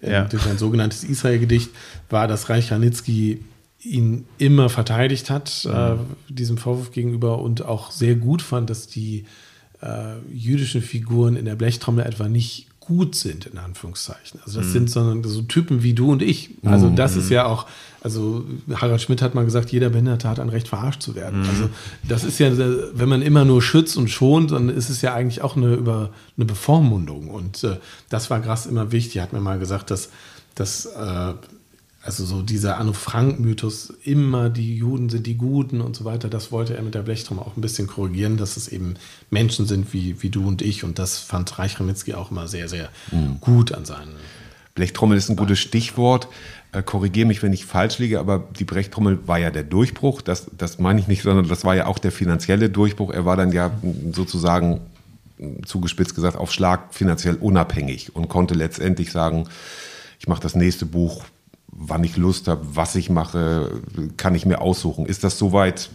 äh, ja. durch ein sogenanntes Israel-Gedicht, war, dass Reich Ranitzky ihn immer verteidigt hat, mhm. äh, diesem Vorwurf gegenüber und auch sehr gut fand, dass die äh, jüdischen Figuren in der Blechtrommel etwa nicht gut sind, in Anführungszeichen. Also das mhm. sind sondern so Typen wie du und ich. Also mhm. das ist ja auch, also Harald Schmidt hat mal gesagt, jeder Behinderte hat ein Recht, verarscht zu werden. Mhm. Also das ist ja, wenn man immer nur schützt und schont, dann ist es ja eigentlich auch eine, über, eine Bevormundung. Und äh, das war Grass immer wichtig. Er hat mir mal gesagt, dass, dass äh, also so dieser Anno Frank-Mythos, immer die Juden sind die Guten und so weiter, das wollte er mit der Blechtrommel auch ein bisschen korrigieren, dass es eben Menschen sind wie, wie du und ich. Und das fand Reich auch immer sehr, sehr mhm. gut an seinen. Blechtrommel ist ein gutes Stichwort. Äh, Korrigiere mich, wenn ich falsch liege, aber die Blechtrommel war ja der Durchbruch. Das, das meine ich nicht, sondern das war ja auch der finanzielle Durchbruch. Er war dann ja sozusagen zugespitzt gesagt auf Schlag finanziell unabhängig und konnte letztendlich sagen, ich mache das nächste Buch wann ich Lust habe, was ich mache, kann ich mir aussuchen. Ist das soweit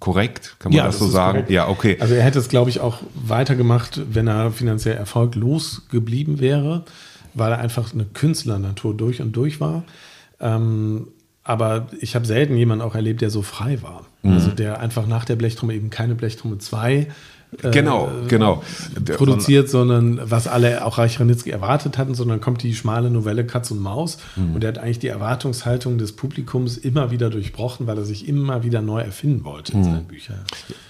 korrekt? Kann man ja, das, das so sagen? Korrekt. Ja, okay. Also er hätte es, glaube ich, auch weitergemacht, wenn er finanziell erfolglos geblieben wäre, weil er einfach eine Künstlernatur durch und durch war. Ähm, aber ich habe selten jemanden auch erlebt, der so frei war. Mhm. Also der einfach nach der Blechtrommel eben keine Blechtrommel 2 genau, äh, genau. produziert, sondern was alle auch Reich Ranitzky erwartet hatten, sondern kommt die schmale Novelle Katz und Maus mhm. und er hat eigentlich die Erwartungshaltung des Publikums immer wieder durchbrochen, weil er sich immer wieder neu erfinden wollte in mhm. seinen Büchern.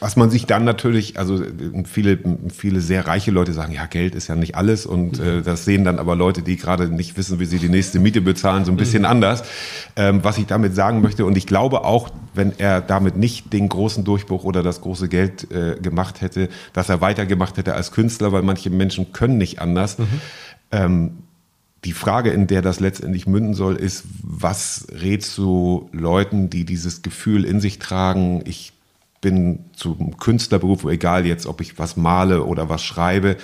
Was man sich dann natürlich, also viele, viele sehr reiche Leute sagen, ja, Geld ist ja nicht alles und mhm. äh, das sehen dann aber Leute, die gerade nicht wissen, wie sie die nächste Miete bezahlen, so ein bisschen mhm. anders. Ähm, was ich damit sagen möchte und ich glaube auch, wenn er damit nicht den großen Durchbruch oder das große Geld äh, gemacht hätte, dass er weitergemacht hätte als Künstler, weil manche Menschen können nicht anders. Mhm. Ähm, die Frage, in der das letztendlich münden soll, ist, was rätst du Leuten, die dieses Gefühl in sich tragen, ich bin zum Künstlerberuf, egal jetzt, ob ich was male oder was schreibe,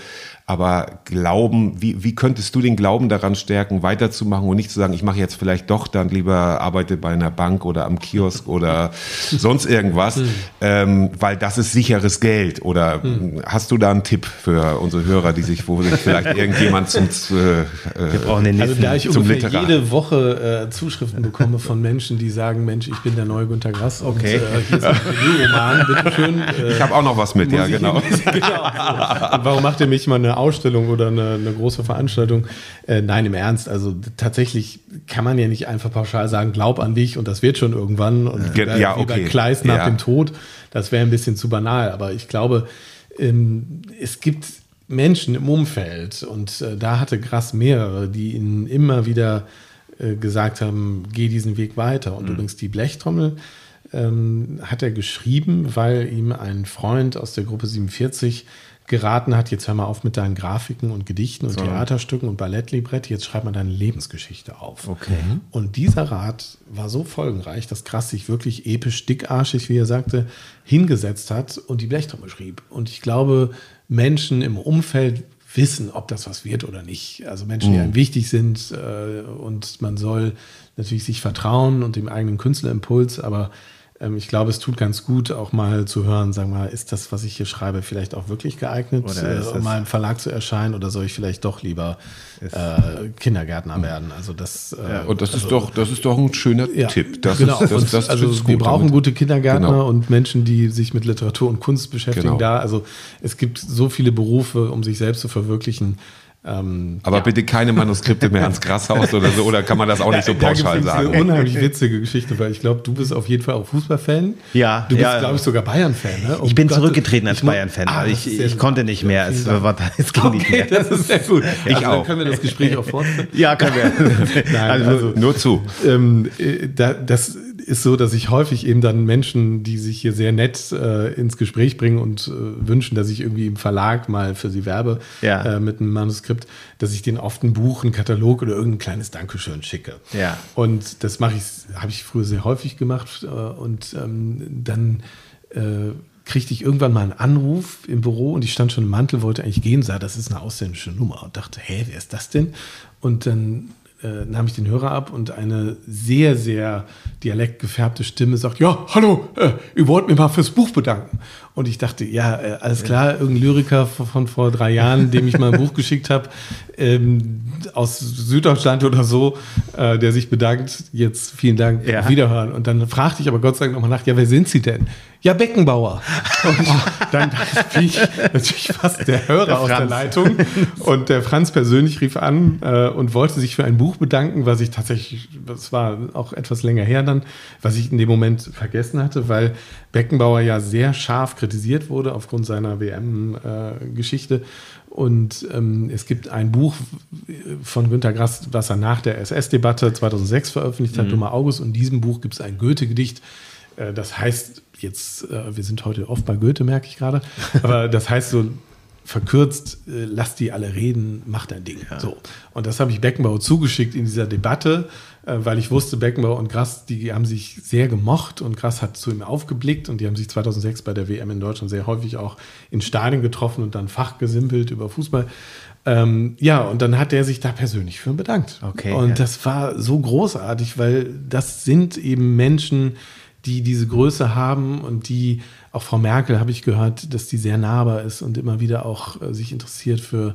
aber Glauben, wie, wie könntest du den Glauben daran stärken, weiterzumachen und nicht zu sagen, ich mache jetzt vielleicht doch dann lieber arbeite bei einer Bank oder am Kiosk oder sonst irgendwas, hm. ähm, weil das ist sicheres Geld. Oder hm. hast du da einen Tipp für unsere Hörer, die sich, wo sich vielleicht irgendjemand zum, äh, Wir brauchen den also da ich ungefähr Literat. jede Woche äh, Zuschriften bekomme von Menschen, die sagen, Mensch, ich bin der neue Günter Grass okay. und äh, hier ist ein Roman, bitteschön. Äh, ich habe auch noch was mit, ja, genau. genau so. warum macht ihr mich mal eine Ausstellung oder eine, eine große Veranstaltung. Äh, nein, im Ernst. Also tatsächlich kann man ja nicht einfach pauschal sagen, glaub an dich und das wird schon irgendwann. Und ja, ja, wie okay. bei Kleist nach ja. dem Tod. Das wäre ein bisschen zu banal. Aber ich glaube, ähm, es gibt Menschen im Umfeld und äh, da hatte Grass mehrere, die ihn immer wieder äh, gesagt haben, geh diesen Weg weiter. Und mhm. übrigens die Blechtrommel ähm, hat er geschrieben, weil ihm ein Freund aus der Gruppe 47 geraten hat, jetzt hör mal auf mit deinen Grafiken und Gedichten und so. Theaterstücken und Ballettlibretti, jetzt schreib mal deine Lebensgeschichte auf. Okay. Und dieser Rat war so folgenreich, dass Krass sich wirklich episch dickarschig, wie er sagte, hingesetzt hat und die Blechtrommel schrieb. Und ich glaube, Menschen im Umfeld wissen, ob das was wird oder nicht. Also Menschen, die mhm. einem wichtig sind äh, und man soll natürlich sich vertrauen und dem eigenen Künstlerimpuls, aber ich glaube, es tut ganz gut, auch mal zu hören, sagen wir mal, ist das, was ich hier schreibe, vielleicht auch wirklich geeignet, äh, um mal im Verlag zu erscheinen oder soll ich vielleicht doch lieber äh, Kindergärtner werden? Also das, äh, ja, und das also, ist doch, das ist doch ein schöner ja, Tipp. Das genau. ist, das, das also wir brauchen damit. gute Kindergärtner genau. und Menschen, die sich mit Literatur und Kunst beschäftigen. Genau. Da, also es gibt so viele Berufe, um sich selbst zu verwirklichen. Ähm, Aber ja. bitte keine Manuskripte mehr ans Grashaus oder so, oder kann man das auch nicht so pauschal sagen? Eine unheimlich witzige Geschichte, weil ich glaube, du bist auf jeden Fall auch Fußballfan. Ja. Du bist, ja. glaube ich, sogar Bayern-Fan. Ne? ich bin zurückgetreten als Bayern-Fan. Ah, ich, ich konnte nicht mehr. Es, war, es ging okay, nicht mehr. Das ist sehr gut. Ich also, auch. können wir das Gespräch auch fortsetzen? ja, können wir. Nein, also, also, nur zu. Ähm, äh, da, das ist so, dass ich häufig eben dann Menschen, die sich hier sehr nett äh, ins Gespräch bringen und äh, wünschen, dass ich irgendwie im Verlag mal für sie werbe ja. äh, mit einem Manuskript, dass ich denen oft ein Buch, einen Katalog oder irgendein kleines Dankeschön schicke. Ja. Und das mache ich, habe ich früher sehr häufig gemacht äh, und ähm, dann äh, kriegte ich irgendwann mal einen Anruf im Büro und ich stand schon im Mantel, wollte eigentlich gehen, sah, das ist eine ausländische Nummer und dachte, hä, wer ist das denn? Und dann äh, nahm ich den Hörer ab und eine sehr, sehr dialektgefärbte Stimme sagt, ja, hallo, äh, ihr wollt mir mal fürs Buch bedanken. Und ich dachte, ja, äh, alles klar, irgendein Lyriker von, von, vor drei Jahren, dem ich mal ein Buch geschickt habe, ähm, aus Süddeutschland oder so, äh, der sich bedankt, jetzt vielen Dank, ja. Wiederhören. Und dann fragte ich aber Gott sei Dank nochmal nach, ja, wer sind Sie denn? Ja, Beckenbauer. Und dann bin ich natürlich fast der Hörer der aus der Leitung. Und der Franz persönlich rief an äh, und wollte sich für ein Buch bedanken, was ich tatsächlich, das war auch etwas länger her dann, was ich in dem Moment vergessen hatte, weil Beckenbauer ja sehr scharf kritisiert wurde aufgrund seiner WM-Geschichte. Äh, und ähm, es gibt ein Buch von Günter Grass, was er nach der SS-Debatte 2006 veröffentlicht hat, mhm. Dummer August. Und in diesem Buch gibt es ein Goethe-Gedicht, äh, das heißt jetzt, äh, wir sind heute oft bei Goethe, merke ich gerade, aber das heißt so verkürzt, äh, lass die alle reden, mach dein Ding. Ja. So. Und das habe ich Beckenbauer zugeschickt in dieser Debatte, äh, weil ich wusste, Beckenbauer und Grass, die haben sich sehr gemocht und Grass hat zu ihm aufgeblickt und die haben sich 2006 bei der WM in Deutschland sehr häufig auch in Stadien getroffen und dann fachgesimpelt über Fußball. Ähm, ja, und dann hat er sich da persönlich für bedankt. Okay. Und ja. das war so großartig, weil das sind eben Menschen, die diese Größe haben und die, auch Frau Merkel habe ich gehört, dass die sehr nahbar ist und immer wieder auch äh, sich interessiert für,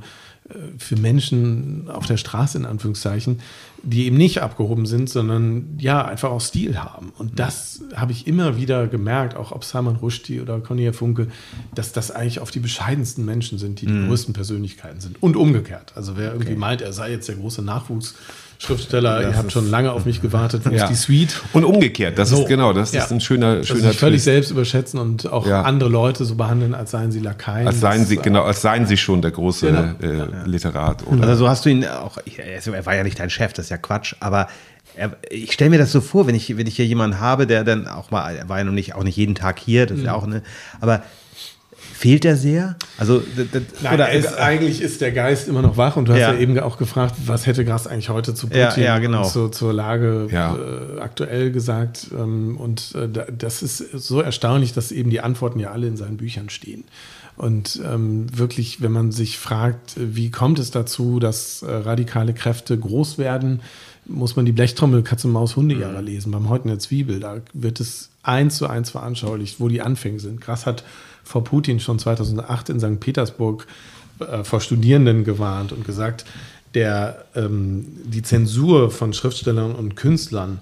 äh, für Menschen auf der Straße in Anführungszeichen, die eben nicht abgehoben sind, sondern ja, einfach auch Stil haben. Und das habe ich immer wieder gemerkt, auch ob Salman Rushdie oder Cornelia Funke, dass das eigentlich auf die bescheidensten Menschen sind, die die mhm. größten Persönlichkeiten sind. Und umgekehrt. Also wer irgendwie okay. meint, er sei jetzt der große Nachwuchs, Schriftsteller, das ihr habt schon lange auf mich gewartet, wo ja. ist die Suite? Und umgekehrt, das so. ist genau, das ja. ist ein schöner, schöner also völlig selbst überschätzen und auch ja. andere Leute so behandeln, als seien sie Lakaien. Als seien sie, genau, als seien sie schon der große genau. äh, Literat. Oder? Also so hast du ihn auch, er war ja nicht dein Chef, das ist ja Quatsch, aber er, ich stelle mir das so vor, wenn ich, wenn ich hier jemanden habe, der dann auch mal, er war ja noch nicht, auch nicht jeden Tag hier, das ist ja mhm. auch eine, aber Fehlt er sehr? Also, Nein, oder ist, eigentlich ist der Geist immer noch wach und du hast ja, ja eben auch gefragt, was hätte Gras eigentlich heute zu Putin ja, ja, genau. zu, zur Lage äh, aktuell gesagt. Ähm, und äh, das ist so erstaunlich, dass eben die Antworten ja alle in seinen Büchern stehen. Und ähm, wirklich, wenn man sich fragt, wie kommt es dazu, dass äh, radikale Kräfte groß werden, muss man die Blechtrommel Katze Maus Hundejahre mhm. lesen. Beim Heute der Zwiebel, da wird es eins zu eins veranschaulicht, wo die Anfänge sind. Gras hat vor Putin schon 2008 in St. Petersburg äh, vor Studierenden gewarnt und gesagt, der, ähm, die Zensur von Schriftstellern und Künstlern,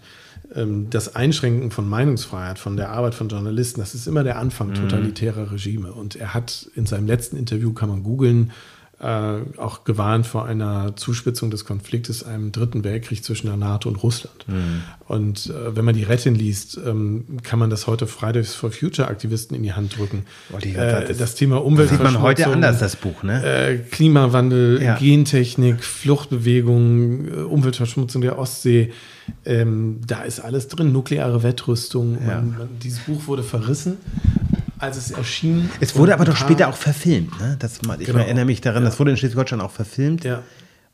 ähm, das Einschränken von Meinungsfreiheit, von der Arbeit von Journalisten, das ist immer der Anfang mhm. totalitärer Regime. Und er hat in seinem letzten Interview, kann man googeln, äh, auch gewarnt vor einer Zuspitzung des Konfliktes, einem dritten Weltkrieg zwischen der NATO und Russland. Mhm. Und äh, wenn man die Rettin liest, ähm, kann man das heute Fridays for Future Aktivisten in die Hand drücken. Äh, das, das, Thema Umweltverschmutzung. Sieht man heute anders, das Buch, ne? Äh, Klimawandel, ja. Gentechnik, Fluchtbewegung, äh, Umweltverschmutzung der Ostsee. Ähm, da ist alles drin, nukleare Wettrüstung. Ja. Man, man, dieses Buch wurde verrissen als es erschien. Es wurde aber doch später auch verfilmt. Ne? Das, ich genau. erinnere mich daran, ja. das wurde in Schleswig-Holstein auch verfilmt. Ja.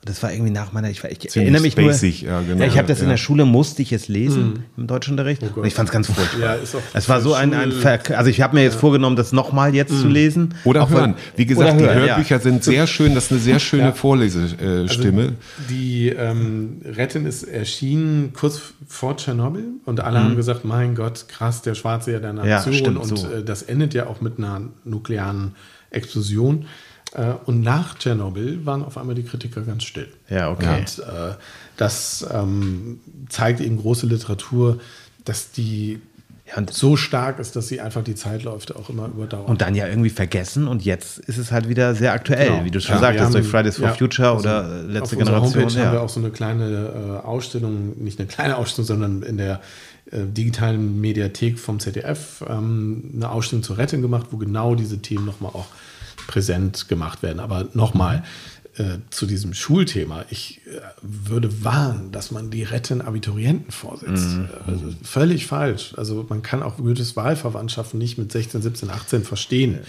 Das war irgendwie nach meiner, ich, ich erinnere mich basic, nur, ja, genau. Ja, ich habe das ja. in der Schule, musste ich es lesen mhm. im Deutschunterricht oh und ich fand es ganz furchtbar. Es war so ein, ein also ich habe mir jetzt vorgenommen, das nochmal jetzt mhm. zu lesen. Oder auch hören. Wie gesagt, die Hörbücher sind sehr schön, das ist eine sehr schöne Vorlesestimme. Also die ähm, Retten ist erschienen kurz vor Tschernobyl und alle mhm. haben gesagt, mein Gott, krass, der Schwarze ja der Nation und so. äh, das endet ja auch mit einer nuklearen Explosion. Äh, und nach Tschernobyl waren auf einmal die Kritiker ganz still. Ja, okay. Und äh, das ähm, zeigt eben große Literatur, dass die ja, so stark ist, dass sie einfach die Zeitläufe auch immer überdauert. Und dann ja irgendwie vergessen und jetzt ist es halt wieder sehr aktuell, genau. wie du schon ja, sagtest, durch Fridays for ja, Future also oder letzte auf Generation. Homepage ja. haben wir auch so eine kleine äh, Ausstellung, nicht eine kleine Ausstellung, sondern in der äh, digitalen Mediathek vom ZDF ähm, eine Ausstellung zur Rettung gemacht, wo genau diese Themen nochmal auch präsent gemacht werden. Aber nochmal, äh, zu diesem Schulthema. Ich äh, würde warnen, dass man die Retten Abiturienten vorsetzt. Mhm. Also völlig falsch. Also man kann auch Goethes Wahlverwandtschaften nicht mit 16, 17, 18 verstehen.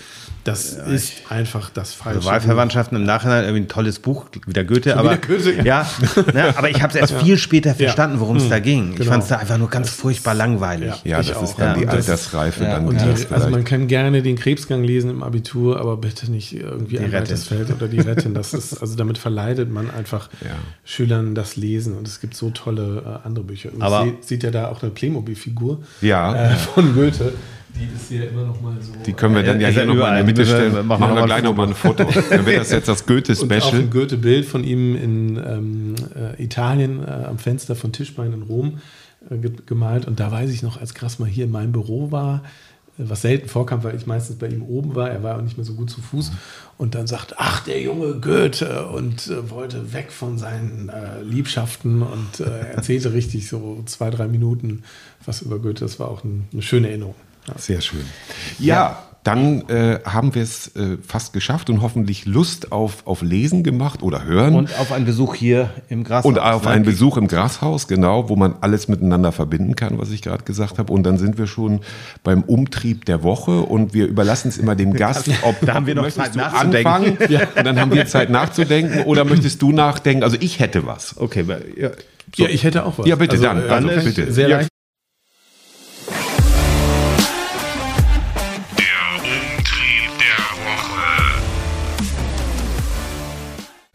Das ja, ist einfach das also Falsche. Also Wahlverwandtschaften im Nachhinein irgendwie ein tolles Buch, wieder Goethe, Schon aber wieder Goethe, ja. ja ne, aber ich habe es erst viel später verstanden, worum es mhm. da ging. Ich genau. fand es da einfach nur ganz das furchtbar ist, langweilig. Ja, das ist dann die Altersreife. Dann die, also man kann gerne den Krebsgang lesen im Abitur, aber bitte nicht irgendwie die ein weites Feld oder die Retten. Das ist also damit verleidet man einfach ja. Schülern das Lesen und es gibt so tolle äh, andere Bücher. Und Aber sieht, sieht ja da auch eine Playmobil-Figur ja. äh, von Goethe. Die ist hier immer noch mal so. Die können wir dann ja, ja hier nochmal in der Mitte stellen. Wir machen, machen wir gleich nochmal ein Foto. dann wird das jetzt das Goethe-Special. Auch ein Goethe-Bild von ihm in ähm, äh, Italien äh, am Fenster von Tischbein in Rom äh, gemalt. Und da weiß ich noch, als Krass mal hier in meinem Büro war, was selten vorkam, weil ich meistens bei ihm oben war. Er war auch nicht mehr so gut zu Fuß. Und dann sagt, ach, der junge Goethe und äh, wollte weg von seinen äh, Liebschaften und äh, erzählte richtig so zwei, drei Minuten was über Goethe. Das war auch ein, eine schöne Erinnerung. Ja. Sehr schön. ja. Ja dann äh, haben wir es äh, fast geschafft und hoffentlich Lust auf, auf Lesen gemacht oder Hören. Und auf einen Besuch hier im Grashaus. Und auf einen Besuch im Grashaus, genau, wo man alles miteinander verbinden kann, was ich gerade gesagt habe. Und dann sind wir schon beim Umtrieb der Woche und wir überlassen es immer dem Gast, ob da haben wir noch Zeit nachzudenken. Ja. Und dann haben wir Zeit nachzudenken oder möchtest du nachdenken? Also ich hätte was. Okay, ja. So. ja ich hätte auch was. Ja, bitte, also, dann. dann also, bitte. Sehr leicht.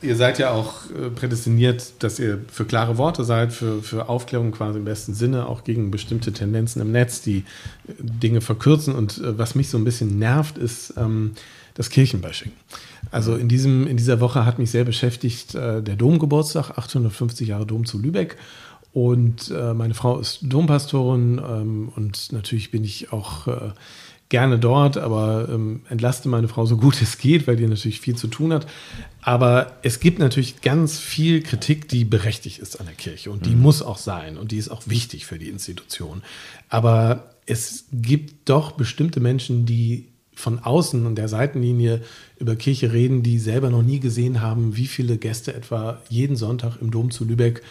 Ihr seid ja auch äh, prädestiniert, dass ihr für klare Worte seid, für, für Aufklärung quasi im besten Sinne, auch gegen bestimmte Tendenzen im Netz, die äh, Dinge verkürzen. Und äh, was mich so ein bisschen nervt, ist ähm, das Kirchenbashing. Also in, diesem, in dieser Woche hat mich sehr beschäftigt äh, der Domgeburtstag, 850 Jahre Dom zu Lübeck. Und äh, meine Frau ist Dompastorin ähm, und natürlich bin ich auch äh, gerne dort, aber ähm, entlaste meine Frau so gut es geht, weil die natürlich viel zu tun hat. Aber es gibt natürlich ganz viel Kritik, die berechtigt ist an der Kirche und die mhm. muss auch sein und die ist auch wichtig für die Institution. Aber es gibt doch bestimmte Menschen, die von außen und der Seitenlinie über Kirche reden, die selber noch nie gesehen haben, wie viele Gäste etwa jeden Sonntag im Dom zu Lübeck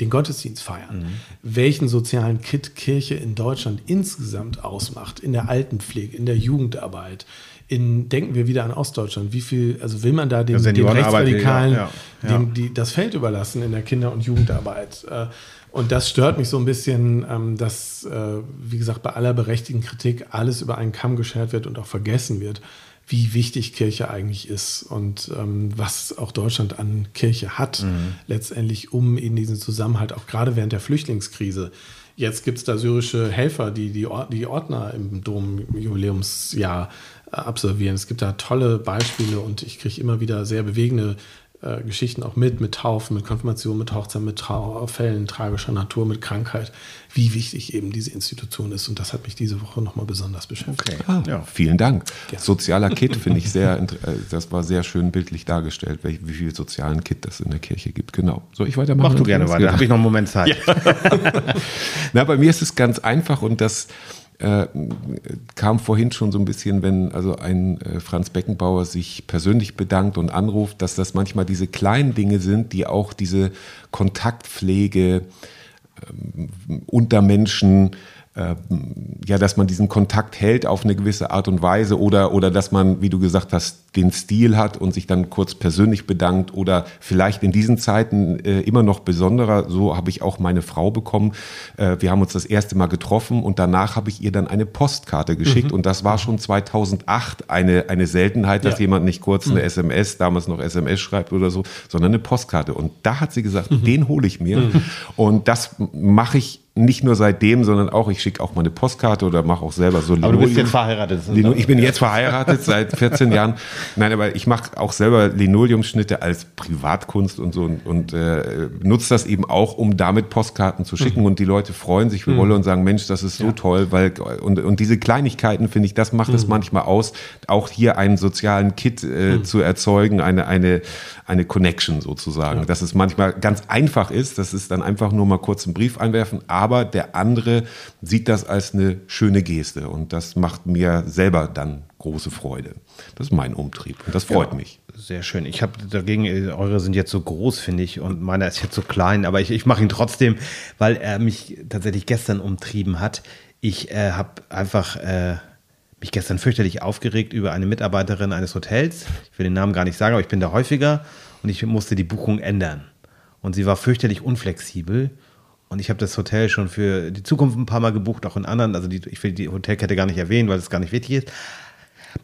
den Gottesdienst feiern, mhm. welchen sozialen Kit Kirche in Deutschland insgesamt ausmacht, in der Altenpflege, in der Jugendarbeit. In, denken wir wieder an Ostdeutschland. Wie viel, also will man da den, den Rechtsradikalen ja, ja. Dem, die, das Feld überlassen in der Kinder- und Jugendarbeit? Äh, und das stört mich so ein bisschen, ähm, dass, äh, wie gesagt, bei aller berechtigten Kritik alles über einen Kamm geschert wird und auch vergessen wird wie wichtig Kirche eigentlich ist und ähm, was auch Deutschland an Kirche hat, mhm. letztendlich um in diesen Zusammenhalt, auch gerade während der Flüchtlingskrise. Jetzt gibt es da syrische Helfer, die die, Or die Ordner im Dom-Jubiläumsjahr äh, absolvieren. Es gibt da tolle Beispiele und ich kriege immer wieder sehr bewegende äh, Geschichten auch mit, mit Taufen, mit Konfirmation, mit Hochzeit, mit Trauerfällen tragischer Natur, mit Krankheit, wie wichtig eben diese Institution ist. Und das hat mich diese Woche nochmal besonders beschäftigt. Okay. Ah, ja. Vielen Dank. Ja. Sozialer Kit finde ich sehr, äh, das war sehr schön bildlich dargestellt, wie, wie viel sozialen Kit das in der Kirche gibt. Genau. Soll ich weitermachen? Mach du gerne weiter, da habe ich noch einen Moment Zeit. Ja. Na, bei mir ist es ganz einfach und das äh, kam vorhin schon so ein bisschen, wenn also ein äh, Franz Beckenbauer sich persönlich bedankt und anruft, dass das manchmal diese kleinen Dinge sind, die auch diese Kontaktpflege ähm, unter Menschen ja, dass man diesen Kontakt hält auf eine gewisse Art und Weise oder, oder dass man, wie du gesagt hast, den Stil hat und sich dann kurz persönlich bedankt oder vielleicht in diesen Zeiten äh, immer noch besonderer. So habe ich auch meine Frau bekommen. Äh, wir haben uns das erste Mal getroffen und danach habe ich ihr dann eine Postkarte geschickt mhm. und das war schon 2008 eine, eine Seltenheit, dass ja. jemand nicht kurz eine mhm. SMS, damals noch SMS schreibt oder so, sondern eine Postkarte. Und da hat sie gesagt, mhm. den hole ich mir. Mhm. Und das mache ich nicht nur seitdem, sondern auch, ich schicke auch mal eine Postkarte oder mache auch selber so Aber du bist jetzt verheiratet. Ich bin jetzt verheiratet seit 14 Jahren. Nein, aber ich mache auch selber Linoleumschnitte als Privatkunst und so und, und äh, nutze das eben auch, um damit Postkarten zu schicken. Mhm. Und die Leute freuen sich für mhm. Wolle und sagen, Mensch, das ist so ja. toll, weil und, und diese Kleinigkeiten, finde ich, das macht mhm. es manchmal aus, auch hier einen sozialen Kit äh, mhm. zu erzeugen, eine, eine, eine Connection sozusagen. Ja. Dass es manchmal ganz einfach ist, das ist dann einfach nur mal kurz einen Brief einwerfen, aber der andere sieht das als eine schöne Geste und das macht mir selber dann große Freude. Das ist mein Umtrieb und das freut ja, mich. Sehr schön. Ich habe dagegen, eure sind jetzt so groß, finde ich, und meiner ist jetzt so klein, aber ich, ich mache ihn trotzdem, weil er mich tatsächlich gestern umtrieben hat. Ich äh, habe einfach äh, mich gestern fürchterlich aufgeregt über eine Mitarbeiterin eines Hotels. Ich will den Namen gar nicht sagen, aber ich bin da häufiger und ich musste die Buchung ändern. Und sie war fürchterlich unflexibel. Und ich habe das Hotel schon für die Zukunft ein paar Mal gebucht, auch in anderen. Also die, ich will die Hotelkette gar nicht erwähnen, weil es gar nicht wichtig ist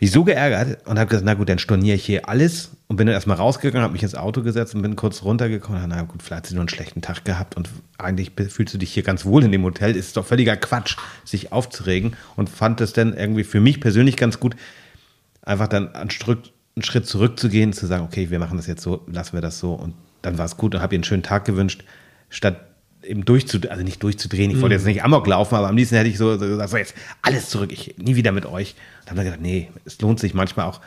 mich so geärgert und habe gesagt, na gut, dann storniere ich hier alles und bin dann erstmal rausgegangen, habe mich ins Auto gesetzt und bin kurz runtergekommen. Na gut, vielleicht hat sie nur einen schlechten Tag gehabt und eigentlich fühlst du dich hier ganz wohl in dem Hotel. Ist doch völliger Quatsch, sich aufzuregen und fand es dann irgendwie für mich persönlich ganz gut, einfach dann einen Schritt, einen Schritt zurückzugehen, zu sagen, okay, wir machen das jetzt so, lassen wir das so und dann war es gut und habe ihr einen schönen Tag gewünscht, statt eben durchzudrehen, also nicht durchzudrehen, ich wollte mhm. jetzt nicht Amok laufen, aber am liebsten hätte ich so, so gesagt, so jetzt alles zurück, ich nie wieder mit euch. Und dann haben wir gedacht, nee, es lohnt sich manchmal auch.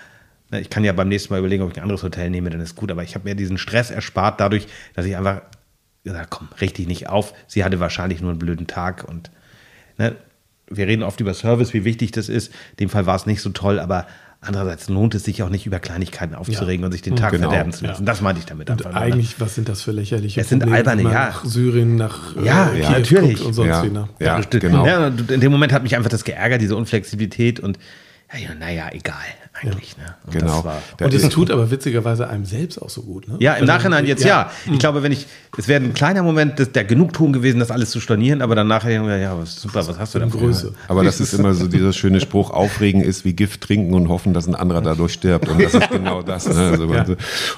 Ne, ich kann ja beim nächsten Mal überlegen, ob ich ein anderes Hotel nehme, dann ist gut, aber ich habe mir diesen Stress erspart dadurch, dass ich einfach gesagt komm, richtig nicht auf. Sie hatte wahrscheinlich nur einen blöden Tag und ne, wir reden oft über Service, wie wichtig das ist. In dem Fall war es nicht so toll, aber Andererseits lohnt es sich auch nicht, über Kleinigkeiten aufzuregen ja. und sich den Tag genau. verderben zu lassen. Ja. Das meinte ich damit einfach. Und eigentlich, was sind das für lächerliche Es sind alberne, ja. Nach Syrien, nach ja, äh, ja natürlich. Und sonst ja. Wie, ne? ja, genau. Ja, in dem Moment hat mich einfach das geärgert, diese Unflexibilität und ja, naja, egal eigentlich. Ja. Ne? Und genau. und es tut aber witzigerweise einem selbst auch so gut. Ne? Ja, im also, Nachhinein jetzt ja. ja. Ich glaube, wenn ich, es wäre ein kleiner Moment das, der Genugtuung gewesen, das alles zu stornieren, aber dann nachher, ja, super, was hast du denn Größe? Aber das ist immer so dieser schöne Spruch, aufregen ist wie Gift trinken und hoffen, dass ein anderer dadurch stirbt. Und das ist genau das. Ne? Also, ja.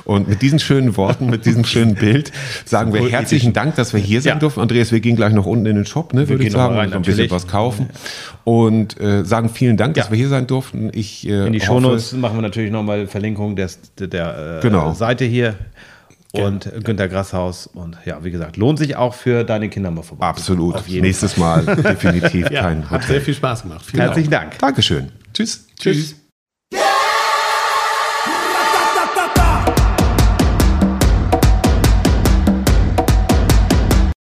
Und mit diesen schönen Worten, mit diesem schönen Bild sagen wir herzlichen Dank, dass wir hier sein ja. durften. Andreas, wir gehen gleich noch unten in den Shop, ne, würde ich sagen, rein, und ein bisschen was kaufen. Und äh, sagen vielen Dank, dass wir hier sein durften. Ich, äh, in die Shownotes machen wir natürlich nochmal Verlinkung des, der, der äh, genau. Seite hier und ja. Günter Grasshaus. Und ja, wie gesagt, lohnt sich auch für deine Kinder mal vorbei. Absolut. Nächstes Fall. Mal definitiv ja, kein Hotel. Hat sehr viel Spaß gemacht. Vielen Herzlichen Dank. Dankeschön. Tschüss. Tschüss.